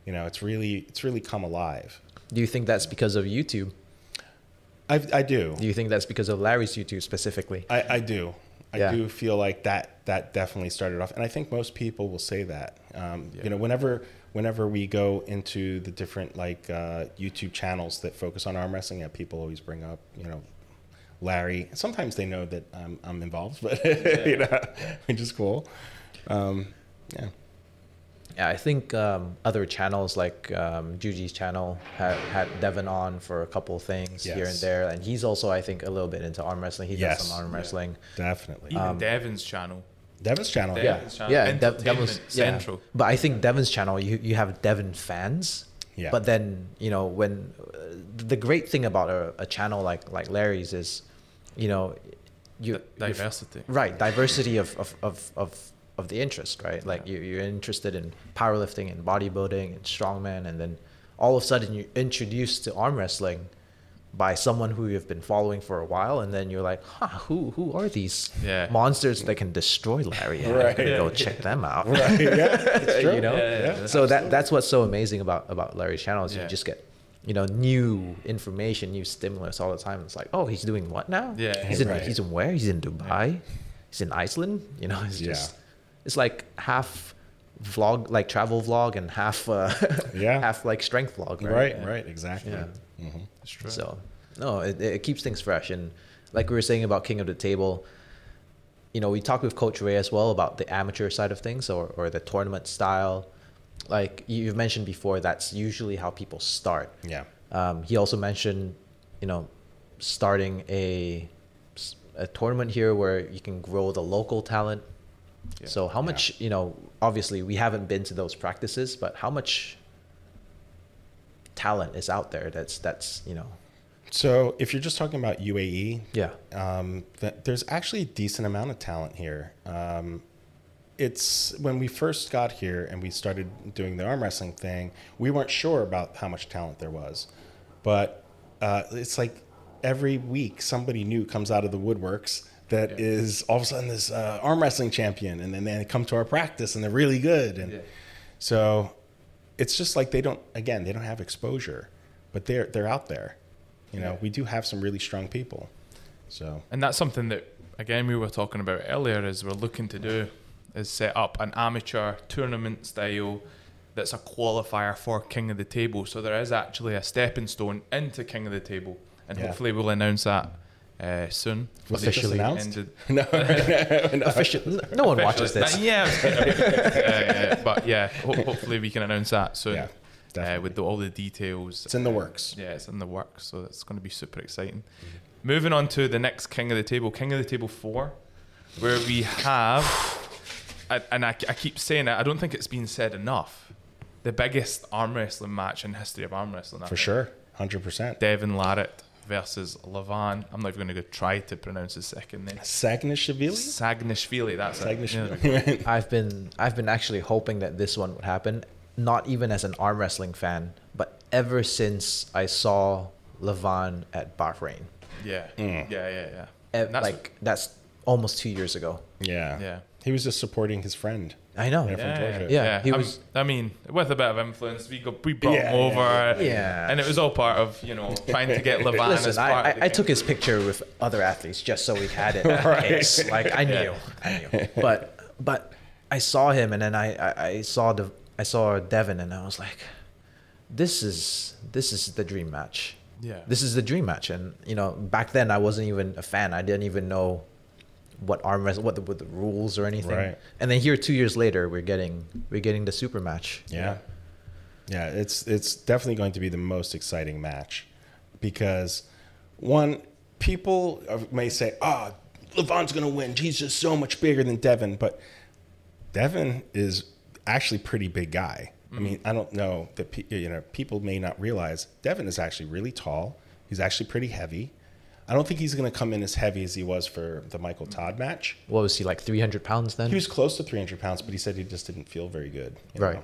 you know, it's really it's really come alive. Do you think that's because of YouTube? I, I do. Do you think that's because of Larry's YouTube specifically? I, I do. I Yeah. do feel like that that definitely started off, and I think most people will say that. Um, You know, whenever whenever we go into the different like uh, YouTube channels that focus on arm wrestling, yeah, people always bring up you know Larry. Sometimes they know that I'm I'm involved, but you know, which is cool. Um, yeah. Yeah, I think um, other channels like um, Juji's channel had, had Devon on for a couple of things here and there, and he's also I think a little bit into arm wrestling. He Yes. does some arm Yeah. wrestling. Definitely. Even Um, Devon's channel. Devon's channel. Yeah, channel. yeah, Dev, Entertainment Devon's yeah. Central. But I think Devon's channel, you you have Devon fans. Yeah. But then you know when uh, the great thing about a, a channel like like Larry's is, you know, you you're diversity. right? Diversity of of of of, of the interest, right? Like you you're interested in powerlifting and bodybuilding and strongman, and then all of a sudden you're introduced to arm wrestling, by someone who you've been following for a while, and then you're like, huh, who who are these Yeah. monsters that can destroy Larry? Right. gonna go check them out. Right, yeah, you know. Yeah, yeah, so that that's what's so amazing about about Larry's channel is Yeah. you just get you know new information, new stimulus all the time. It's like, oh, he's doing what now? Yeah. he's in Right. he's in where? He's in Dubai. He's in Iceland. You know, it's Yeah. just it's like half vlog like travel vlog and half uh Yeah. half like strength vlog right Right, right, exactly. yeah Mhm. It's true. so no it, it keeps things fresh and like we were saying about king of the table you know we talked with coach ray as well about the amateur side of things or, or the tournament style like you've mentioned before that's usually how people start Yeah. um, he also mentioned you know starting a a tournament here where you can grow the local talent so how much you know obviously we haven't been to those practices but how much talent is out there that's that's you know So if you're just talking about UAE, Yeah. um, th- there's actually a decent amount of talent here. Um, it's when we first got here and we started doing the arm wrestling thing, we weren't sure about how much talent there was, but uh, it's like every week somebody new comes out of the woodworks that is all of a sudden this uh, arm wrestling champion, and then they come to our practice and they're really good, and so it's just like they don't again they don't have exposure, but they're they're out there. You know, we do have some really strong people. So And that's something that again we were talking about earlier is we're looking to do is set up an amateur tournament style that's a qualifier for King of the Table. So there is actually a stepping stone into King of the Table. And Yeah. hopefully we'll announce that uh, soon. Was Officially. announced? Ended- no, no. Official, no one watches this. Yeah, I was kidding. Uh, but yeah, ho- hopefully we can announce that soon. Yeah, uh, with the, all the details. It's in the works. Yeah, it's in the works, so it's going to be super exciting. Moving on to the next King of the Table, King of the Table 4, where we have, and- and I, I keep saying it, I don't think it's been said enough, the biggest arm wrestling match in history of arm wrestling. I for think. sure, hundred percent. Devon Larratt versus Levan. I'm not even going to go try to pronounce his second name. Sagnishvili. Sagnishvili, that's it. Sagnishvili. I've been I've been actually hoping that this one would happen. Not even as an arm wrestling fan, but ever since I saw Levan at Bahrain, Yeah, Mm. yeah, yeah, yeah. And that's like that's almost two years ago. yeah, Yeah. He was just supporting his friend. I know. Yeah, from Yeah, Yeah, he I, was- I mean, with a bit of influence, we got we brought Yeah, him over, yeah, yeah. and it was all part of you know trying to get Levan as part. I, of the I, I took his picture with other athletes just so we had it. in case. Like I knew, I knew. But but I saw him, and then I, I, I saw the I saw Devon, and I was like, this is this is the dream match. Yeah. This is the dream match, and you know, back then I wasn't even a fan. I didn't even know what arm wrestle, what the, what the rules or anything. Right. And then here, two years later, we're getting we're getting the super match. Yeah. Yeah, it's it's definitely going to be the most exciting match because one people may say, "Ah, Levan's going to win. He's just so much bigger than Devon," but Devon is actually pretty big guy. I mean, I don't know that pe- you know people may not realize Devon is actually really tall. He's actually pretty heavy. I don't think he's going to come in as heavy as he was for the Michael Todd match. What was he like, three hundred pounds then? He was close to 300 pounds, but he said he just didn't feel very good. Right. know?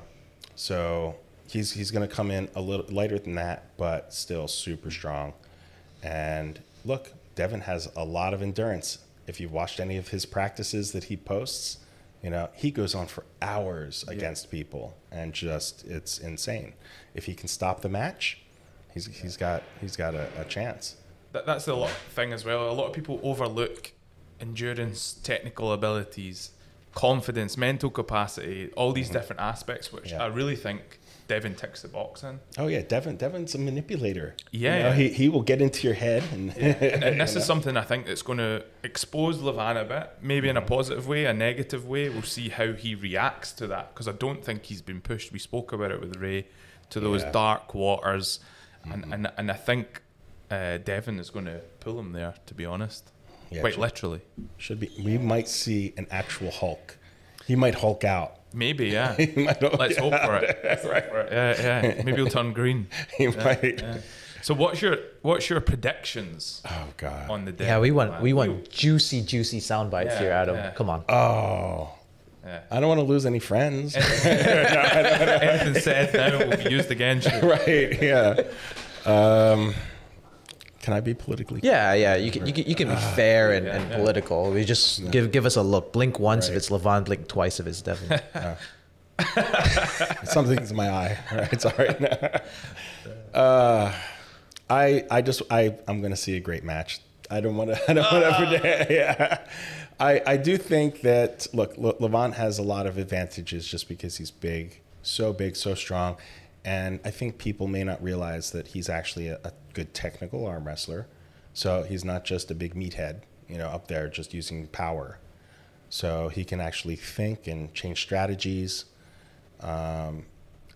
So he's he's going to come in a little lighter than that, but still super strong. And look, Devon has a lot of endurance. If you've watched any of his practices that he posts, you know he goes on for hours against people, and just it's insane. If he can stop the match, he's he's got he's got a, a chance. That, that's the lot thing as well. A lot of people overlook endurance, technical abilities, confidence, mental capacity, all these different aspects, which Yeah. I really think Devon ticks the box in. Oh yeah, Devon. Devon's a manipulator. Yeah, You know, he he will get into your head, and, and, and this is something I think that's going to expose Levan a bit, maybe in a positive way, a negative way. We'll see how he reacts to that because I don't think he's been pushed. We spoke about it with Ray to those Yeah. Mm-hmm. dark waters, and, and and I think uh, Devon is going to pull him there. To be honest, Yeah, quite should- literally. Should be. We might see an actual Hulk. He might Hulk out. Maybe, yeah. He might Hulk Let's hope for it. Let's hope for it. Yeah, yeah. Maybe he'll turn green. He Yeah, might. yeah. So what's your what's your predictions Oh God. on the day? yeah, we want we want juicy, juicy sound bites Yeah, here, Adam. yeah. Come on. Oh. Yeah. I don't want to lose any friends. Anything said now will be used against you. right. Yeah. Um, Can I be politically? Yeah, yeah. You can you can, you can be fair and, and political. We just give give us a look. Blink once if it's Levan. Blink twice if it's Devon. Something's in my eye. All right, sorry. uh, I I just I I'm gonna see a great match. I don't want to. I don't want to. Yeah. I I do think that look, Le- Levan has a lot of advantages just because he's big, so big, so strong, and I think people may not realize that he's actually a, a good technical arm wrestler. So he's not just a big meathead, you know, up there just using power. So he can actually think and change strategies. Um,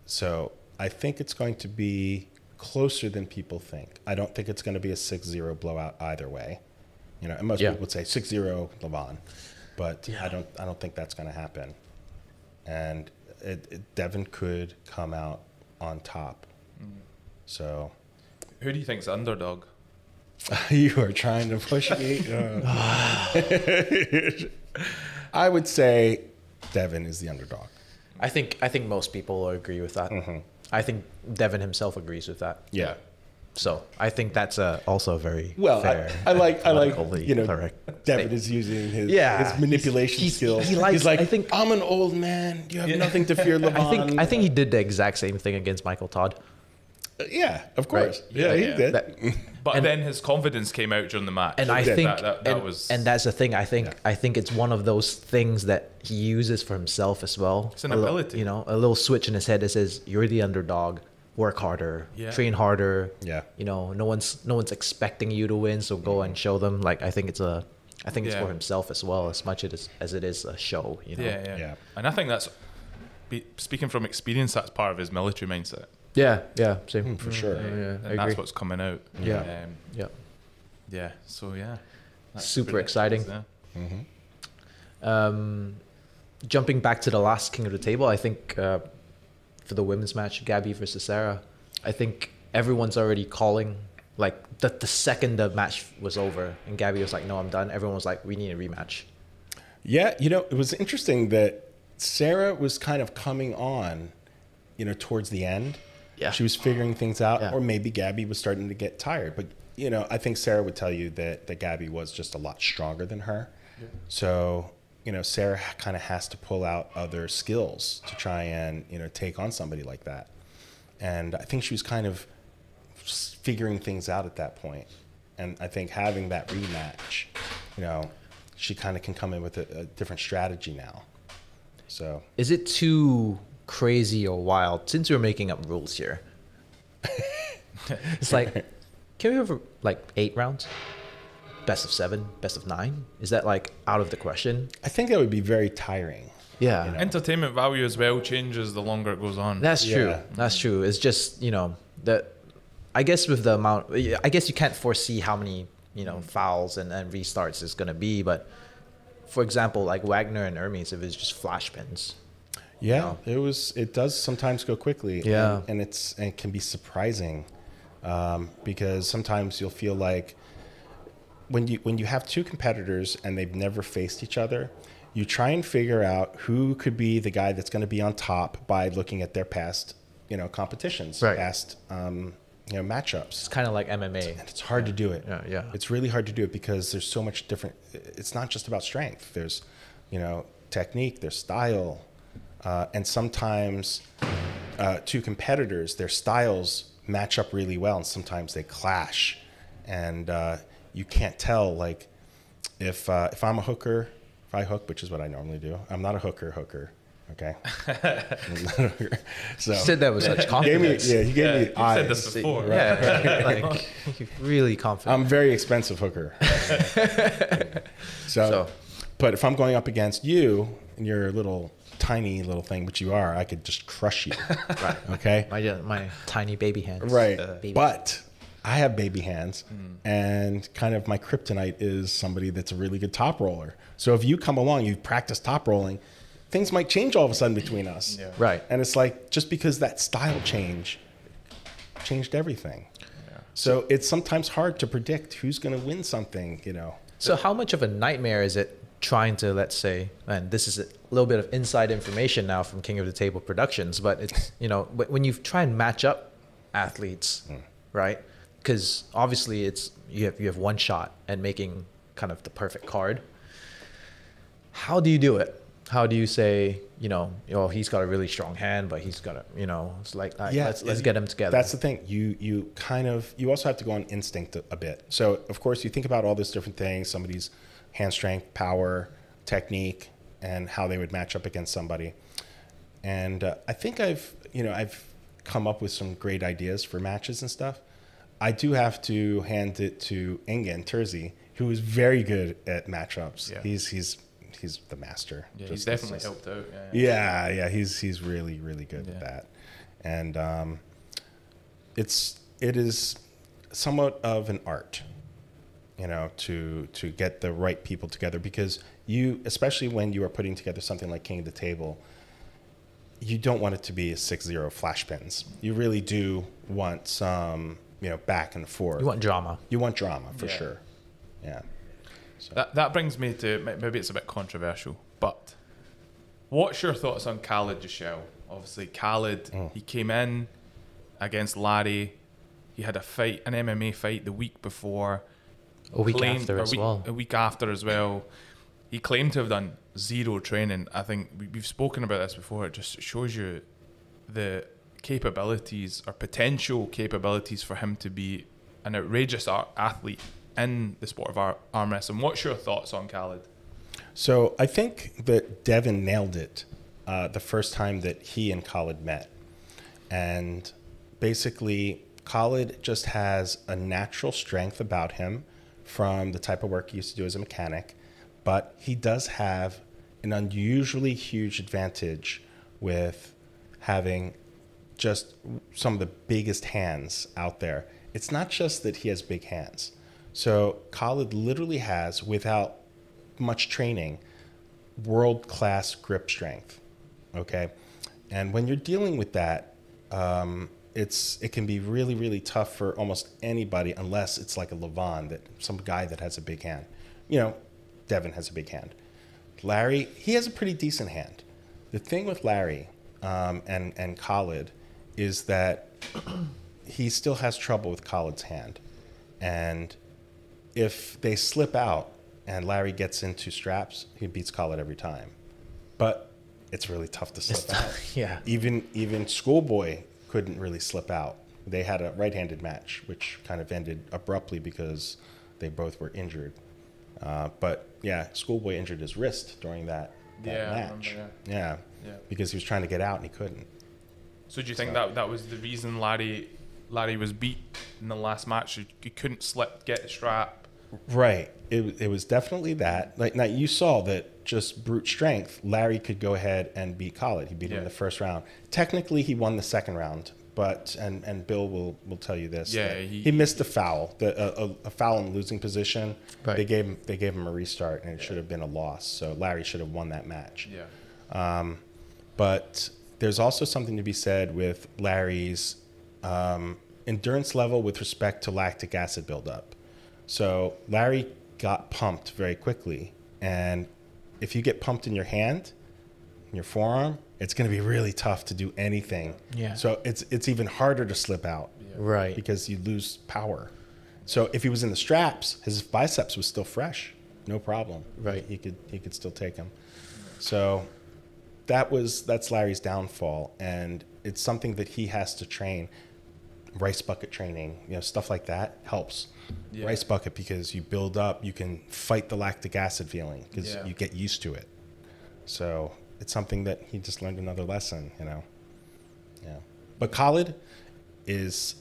so I think it's going to be closer than people think. I don't think it's going to be a 6-0 blowout either way. You know, and most Yeah. people would say 6-0 Levan, but I don't. I don't think that's going to happen. And it, it, Devon could come out on top. So Who do you think's underdog? you are trying to push me. Uh, I would say Devon is the underdog. I think I think most people will agree with that. I think Devon himself agrees with that. Yeah. So I think that's a, also very Well, fair. I, I like I like you know correct Devon is using his Yeah, his manipulation he's- skills. he likes- He's like I think- I'm an old man. You have nothing to fear, Levan. I think I think he did the exact same thing against Michael Todd. Uh, yeah, of course. Right. Yeah, he Yeah. did. That- But And- then his confidence came out during the match. and I That- think that, that, that and, was and that's the thing. I think I think it's one of those things that he uses for himself as well. It's an A li- ability. you know, a little switch in his head that says, "You're the underdog. Work harder. Yeah. Train harder. Yeah. You know, no one's no one's expecting you to win, so go and show them." Like I think it's a, I think it's Yeah. for himself as well as much as as it is a show. You know. yeah, yeah, Yeah. And I think that's be, speaking from experience. That's part of his military mindset, Yeah. Yeah. Same for sure. Yeah. yeah, I and that's what's coming out. Yeah. um, yeah. yeah. So yeah, That's Super predictions, exciting. yeah. Um, jumping back to the last King of the Table, I think uh, for the women's match, Gabby versus Sarah, I think everyone's already calling like the, the second the match was over and Gabby was like, "No, I'm done." Everyone was like, "We need a rematch." Yeah, you know, it was interesting that Sarah was kind of coming on, you know, towards the end. Yeah. She was figuring things out, Yeah. or maybe Gabby was starting to get tired. But, you know, I think Sarah would tell you that, that Gabby was just a lot stronger than her. So, you know, Sarah kind of has to pull out other skills to try and, you know, take on somebody like that. And I think she was kind of figuring things out at that point. And I think having that rematch, you know, she kind of can come in with a, a different strategy now. So Is it too crazy or wild since we're making up rules here? it's like, can we have like eight rounds? Best of seven, best of nine? Is that like out of the question? I think that would be very tiring. Yeah. You know. Entertainment value as well changes the longer it goes on. That's true. Yeah. That's true. It's just you know that I guess with the amount, I guess you can't foresee how many you know fouls and, and restarts is gonna be. But for example, like Wagner and Hermes, if it's just flash pins, Yeah, it was. It does sometimes go quickly. Yeah. and, and it's and it can be surprising um, because sometimes you'll feel like when you when you have two competitors and they've never faced each other, you try and figure out who could be the guy that's going to be on top by looking at their past, you know, competitions, Right. past, um, you know, matchups. it's kind of like MMA. and it's hard to do it. Yeah, yeah. It's really hard to do it because there's so much different. It's not just about strength. There's, you know, technique. There's style, uh, and sometimes uh, two competitors, their styles match up really well, and sometimes they clash, and uh, you can't tell like if uh, if I'm a hooker, if I hook, which is what I normally do. I'm not a hooker hooker. Okay. I'm not a hooker. so You said that with such Gave me, confidence. yeah, he gave me you've said this before. Yeah, like really confident. I'm very expensive hooker. so, So- but if I'm going up against you and you're a little tiny little thing, which you are, I could just crush you. right. Okay. my uh, my tiny baby hands. Right. Uh, baby. But I have baby hands, and kind of my kryptonite is somebody that's a really good top roller. So if you come along, you practice top rolling, things might change all of a sudden between us. Right. And it's like just because that style change changed everything. Yeah. So it's sometimes hard to predict who's going to win something, you know. So how much of a nightmare is it trying to let's say, and this is a little bit of inside information now from King of the Table Productions, but it's you know when you try and match up athletes, hmm. right? Because obviously it's you have you have one shot at making kind of the perfect card. How do you do it? How do you say, you know, oh, he's got a really strong hand, but he's got a, you know, it's like, like let's let's and get him together. That's the thing. You you kind of you also have to go on instinct a, a bit. So of course you think about all these different things, somebody's hand strength, power, technique, and how they would match up against somebody. And uh, I think I've you know I've come up with some great ideas for matches and stuff. I do have to hand it to Engin Terzi, who is very good at matchups. Yeah. He's he's he's the master. Yeah, Just- he's definitely just- helped out. Yeah, yeah, yeah, he's he's really really good at that, and um, it's it is somewhat of an art, you know, to to get the right people together because you, especially when you are putting together something like King of the Table, you don't want it to be a 6-0 flash pins. You really do want some, you know, back and forth. You want drama. You want drama for Yeah. sure. Yeah. That that brings me to maybe it's a bit controversial, but what's your thoughts on Khalid Jashel? Obviously, Khalid Mm. he came in against Larry. He had a fight, an MMA fight, the week before. A week after a as week- well. A week after as well. He claimed to have done zero training. I think we, we've spoken about this before. It just shows you the capabilities or potential capabilities for him to be an outrageous ar- athlete in the sport of ar- arm wrestling. What's your thoughts on Khalid? So I think that Devon nailed it uh, the first time that he and Khalid met. And basically, Khalid just has a natural strength about him from the type of work he used to do as a mechanic, but he does have an unusually huge advantage with having just some of the biggest hands out there. It's not just that he has big hands. So Khalid literally has, without much training, world class grip strength. Okay, and when you're dealing with that, um, it's it can be really really tough for almost anybody unless it's like a Levan that some guy that has a big hand. You know, Devon has a big hand. Larry, he has a pretty decent hand. The thing with Larry um, and and Khalid is that he still has trouble with Khalid's hand, and if they slip out and Larry gets into straps, he beats Khalid every time. But it's really tough to slip out. yeah. Even even Schoolboy couldn't really slip out. They had a right-handed match, which kind of ended abruptly because they both were injured. Uh, but yeah, Schoolboy injured his wrist during that, that Yeah, I match. remember, yeah. Yeah. because he was trying to get out and he couldn't. So do you think So- that that was the reason Larry Larry was beat in the last match? He, couldn't slip, get the strap. Right. It, it was definitely that. Like now, you saw that just brute strength. Larry could go ahead and beat Khalid. He beat him in the first round. Technically, he won the second round, but and and Bill will will tell you this. Yeah, he- he, missed a foul. The a, a, a foul in losing position. Right. They gave him they gave him a restart, and it should have been a loss. So Larry should have won that match. Yeah. Um, but there's also something to be said with Larry's um, endurance level with respect to lactic acid buildup. So Larry got pumped very quickly, and if you get pumped in your hand, in your forearm, it's going to be really tough to do anything. Yeah. So it's it's even harder to slip out. Right. Because you lose power. So if he was in the straps, his biceps was still fresh, no problem. Right. He could he could still take them. So that was that's Larry's downfall, and it's something that he has to train. Rice bucket training, you know, stuff like that helps. Yeah. Rice bucket because you build up, you can fight the lactic acid feeling because Yeah. you get used to it. So it's something that he just learned another lesson, you know. Yeah. But Khalid is,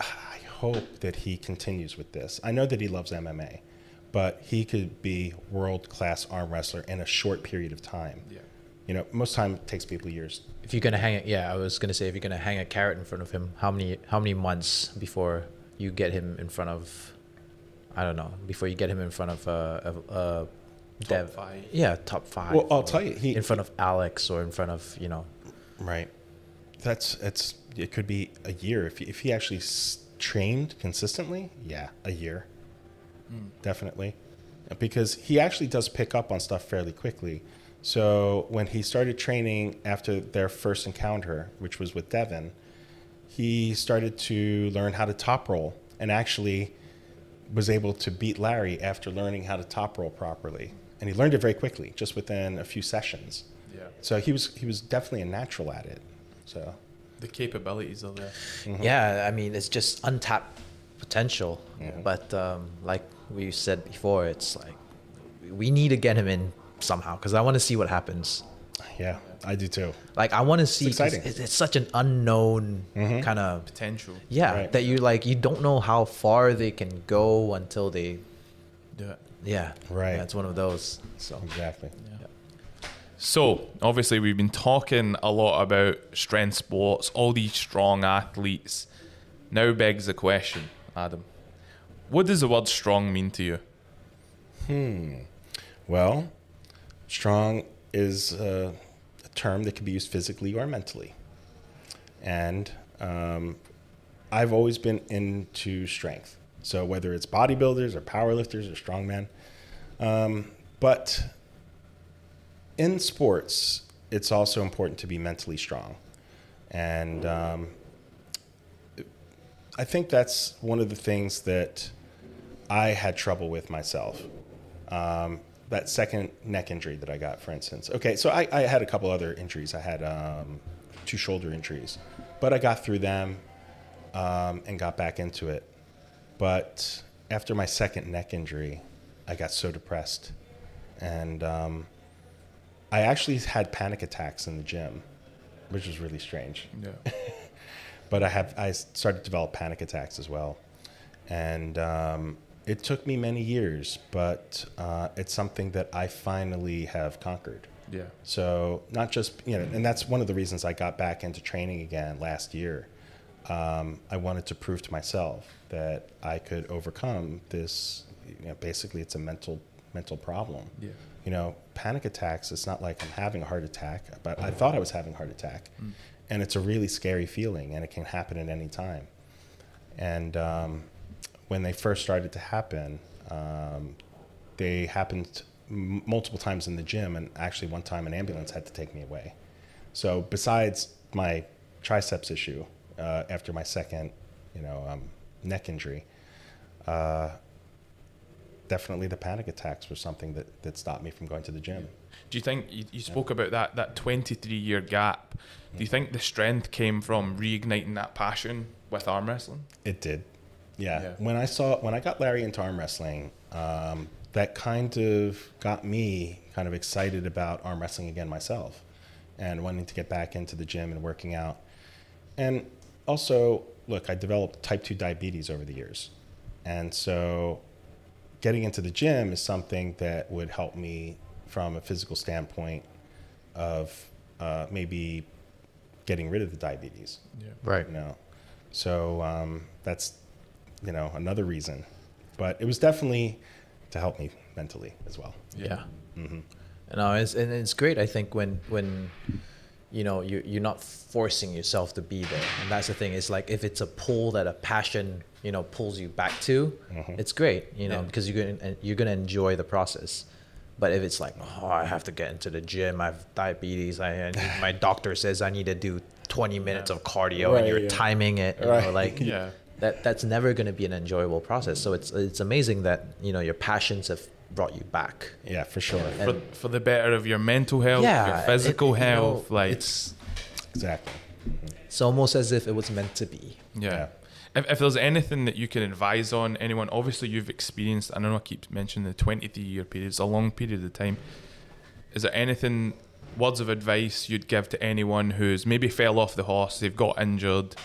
I hope that he continues with this. I know that he loves MMA, but he could be world class arm wrestler in a short period of time. Yeah. You know, most time it takes people years. If you're gonna hang it, yeah, I was gonna say if you're gonna hang a carrot in front of him, how many how many months before you get him in front of, I don't know, before you get him in front of uh, a, a Dev, five. yeah, top five. Well, I'll tell you, he- in front of Alex or in front of you know, Right. That's it's it could be a year if he, if he actually s- trained consistently. Yeah, a year. Definitely. Because he actually does pick up on stuff fairly quickly. So when he started training after their first encounter, which was with Devon, he started to learn how to top roll and actually was able to beat Larry after learning how to top roll properly. And he learned it very quickly, just within a few sessions. Yeah. So he was he was definitely a natural at it. So The capabilities are there. Yeah, I mean, it's just untapped potential. But um, like we said before, it's like we need to get him in somehow because I want to see what happens. Yeah, I do too. Like I want to see. 'cause exciting. It's, it's such an unknown kind of Potential. Yeah, Right. that you like you don't know how far they can go until they. Do it. Yeah. Right. Yeah, one of those. So Exactly. So, obviously, we've been talking a lot about strength sports, all these strong athletes. Now begs the question, Adam. What does the word strong mean to you? Hmm. Well, strong is uh, a term that can be used physically or mentally. And um, I've always been into strength. So whether it's bodybuilders or powerlifters or strongmen. Um, but in sports, it's also important to be mentally strong. And um, I think that's one of the things that I had trouble with myself. Um, that second neck injury that I got, for instance. Okay, so I, I had a couple other injuries. I had um, two shoulder injuries, but I got through them um, and got back into it. But after my second neck injury, I got so depressed. And um, I actually had panic attacks in the gym, which was really strange. Yeah. but I have I started to develop panic attacks as well, and um, it took me many years, but uh, it's something that I finally have conquered. Yeah. So not just you know, and that's one of the reasons I got back into training again last year. Um, I wanted to prove to myself that I could overcome this. You know, basically, it's a mental mental problem. Yeah. You know, panic attacks. It's not like I'm having a heart attack, but I thought I was having a heart attack, Mm. and it's a really scary feeling, and it can happen at any time. And um, when they first started to happen, um, they happened m- multiple times in the gym, and actually one time an ambulance had to take me away. So besides my triceps issue uh, after my second, you know, um, neck injury, uh, definitely the panic attacks were something that, that stopped me from going to the gym. Do you think you, you spoke about that that 23 year gap? Do you think the strength came from reigniting that passion with arm wrestling? It did. Yeah. Yeah. When I saw when I got Larry into arm wrestling, um, that kind of got me kind of excited about arm wrestling again myself, and wanting to get back into the gym and working out. And also, look, I developed type two diabetes over the years, and so getting into the gym is something that would help me from a physical standpoint of uh, maybe getting rid of the diabetes. Yeah. Right. You know, so um, that's you know another reason, but it was definitely to help me mentally as well. Yeah. hmm No, it's, and it's great. I think when when you know you you're not forcing yourself to be there, and that's the thing. It's like if it's a pull that a passion you know pulls you back to, it's great. You know Yeah. because you're gonna you're gonna enjoy the process. But if it's like, oh, I have to get into the gym, I have diabetes, I, I need, my doctor says I need to do 20 minutes of cardio, Right, and you're yeah. timing it, you know, Right. like Yeah. That that's never going to be an enjoyable process. So it's it's amazing that you know your passions have brought you back. Yeah, for sure. For, for the better of your mental health, Yeah, your it- physical it- you know, health, like it's Exactly. it's almost as if it was meant to be. Yeah. If, if there's anything that you can advise on anyone, obviously you've experienced, I know I keep mentioning the 23 year period, it's a long period of time. Is there anything, words of advice you'd give to anyone who's maybe fell off the horse, they've got injured,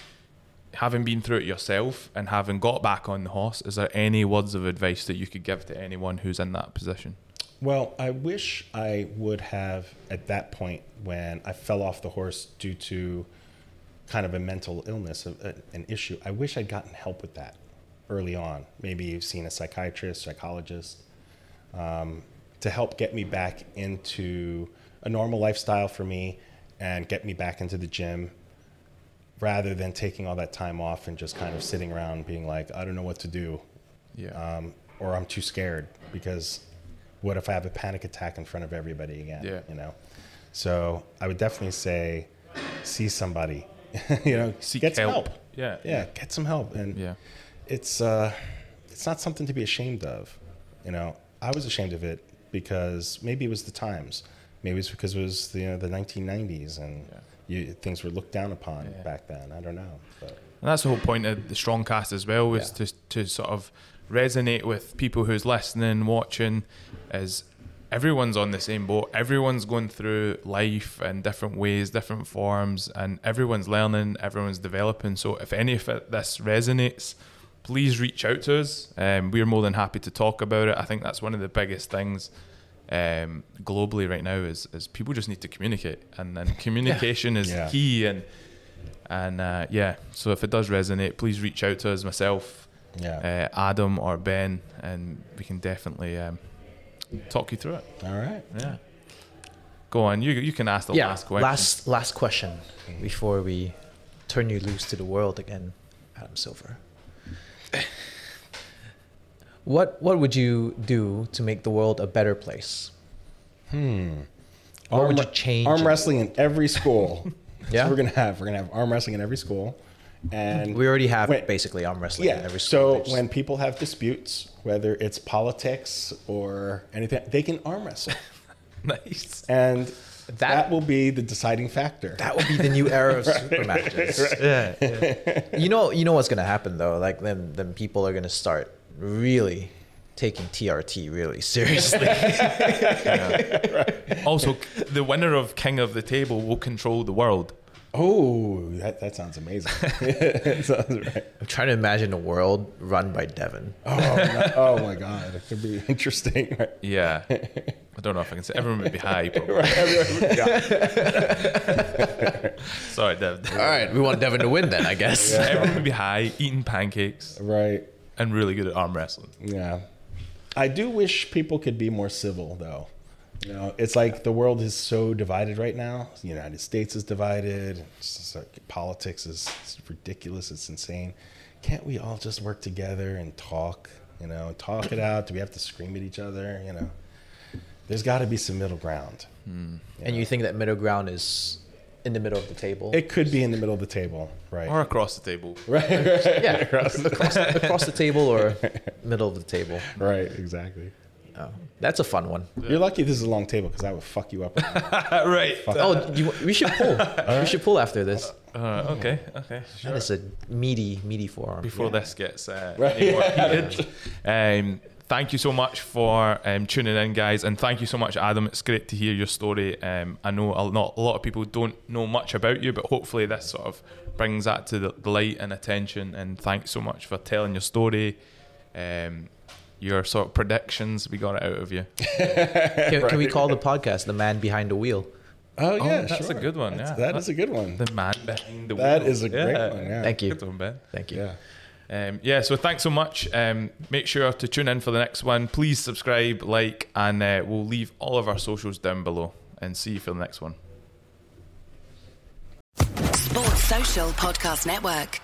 having been through it yourself and having got back on the horse? Is there any words of advice that you could give to anyone who's in that position? Well, I wish I would have at that point when I fell off the horse due to kind of a mental illness, an issue. I wish I'd gotten help with that early on. Maybe you've seen a psychiatrist, psychologist, um, to help get me back into a normal lifestyle for me and get me back into the gym rather than taking all that time off and just kind of sitting around being like, I don't know what to do Yeah. um, or I'm too scared because what if I have a panic attack in front of everybody again? Yeah. You know, so I would definitely say see somebody. you know, Seek get some help. help. Yeah. Yeah, get some help and Yeah. it's uh, it's not something to be ashamed of. You know, I was ashamed of it because maybe it was the times, maybe it's because it was the you know, the 1990s and you, things were looked down upon back then. I don't know, but And that's the whole point of the strong cast as well, was to to sort of resonate with people who's listening, watching, is everyone's on the same boat. Everyone's going through life in different ways, different forms, and everyone's learning, everyone's developing. So if any of this resonates, please reach out to us. Um, we're more than happy to talk about it. I think that's one of the biggest things um, globally right now is, is people just need to communicate, and then communication is Yeah. key. And and uh, yeah, so if it does resonate, please reach out to us, myself, Yeah. uh, Adam or Ben, and we can definitely um, talk you through it. All right. Yeah. Go on. You you can ask the yeah, last question. last last question before we turn you loose to the world again, Adam Silver. What what would you do to make the world a better place? Hmm. What would Arm- you change? Arm wrestling in every school. Yeah? we're gonna have. We're gonna have arm wrestling in every school, and We already have Wait. basically arm wrestling yeah. in every school. so just- when people have disputes, whether it's politics or anything, they can arm wrestle, nice. and that, will be the deciding factor. that will be the new era of super matches. Yeah, yeah. You know, you know what's gonna happen though. Like then, then people are gonna start really taking TRT really seriously. Also, the winner of King of the Table will control the world. Oh, that, that sounds amazing. That sounds right. I'm trying to imagine a world run by Devon. Oh, no- oh my God, it could be interesting. Right? Yeah. I don't know if I can say everyone would be high. Probably. Right. Sorry, Dev. All right, we want Devon to win then, I guess. Everyone would be high, eating pancakes, right. And really good at arm wrestling. Yeah. I do wish people could be more civil, though. You know, it's like the world is so divided right now. The United States is divided. It's just like politics is it's ridiculous. It's insane. Can't we all just work together and talk? You know, talk it out. Do we have to scream at each other? You know, there's got to be some middle ground. Hmm. And you think that middle ground is in the middle of the table? It could be in the middle of the table, right? Or across the table. right, right, yeah, across, across the table or middle of the table. right, exactly. Oh, that's a fun one. You're lucky this is a long table because I would fuck you up. Right right. Oh, you, we should pull. We should pull after this. Uh, okay. Okay. Sure. That is a meaty, meaty forearm. before this gets uh, Right. any more heated. Um, thank you so much for um, tuning in, guys, and thank you so much, Adam. It's great to hear your story. Um, I know a, not, a lot of people don't know much about you, but hopefully this sort of brings that to the, the light and attention. And thanks so much for telling your story. Um, your sort of predictions, we got it out of you. Can, can we call the podcast "The Man Behind the Wheel"? Oh yeah, that's sure. a good one. That's- yeah, that is a good one. The man behind the That wheel. is a great one, yeah. Thank you. Good one, Ben. Thank you. Yeah. Um, yeah, so thanks so much. Um, make sure to tune in for the next one. Please subscribe, like, and uh, we'll leave all of our socials down below. And see you for the next one. Sports Social Podcast Network.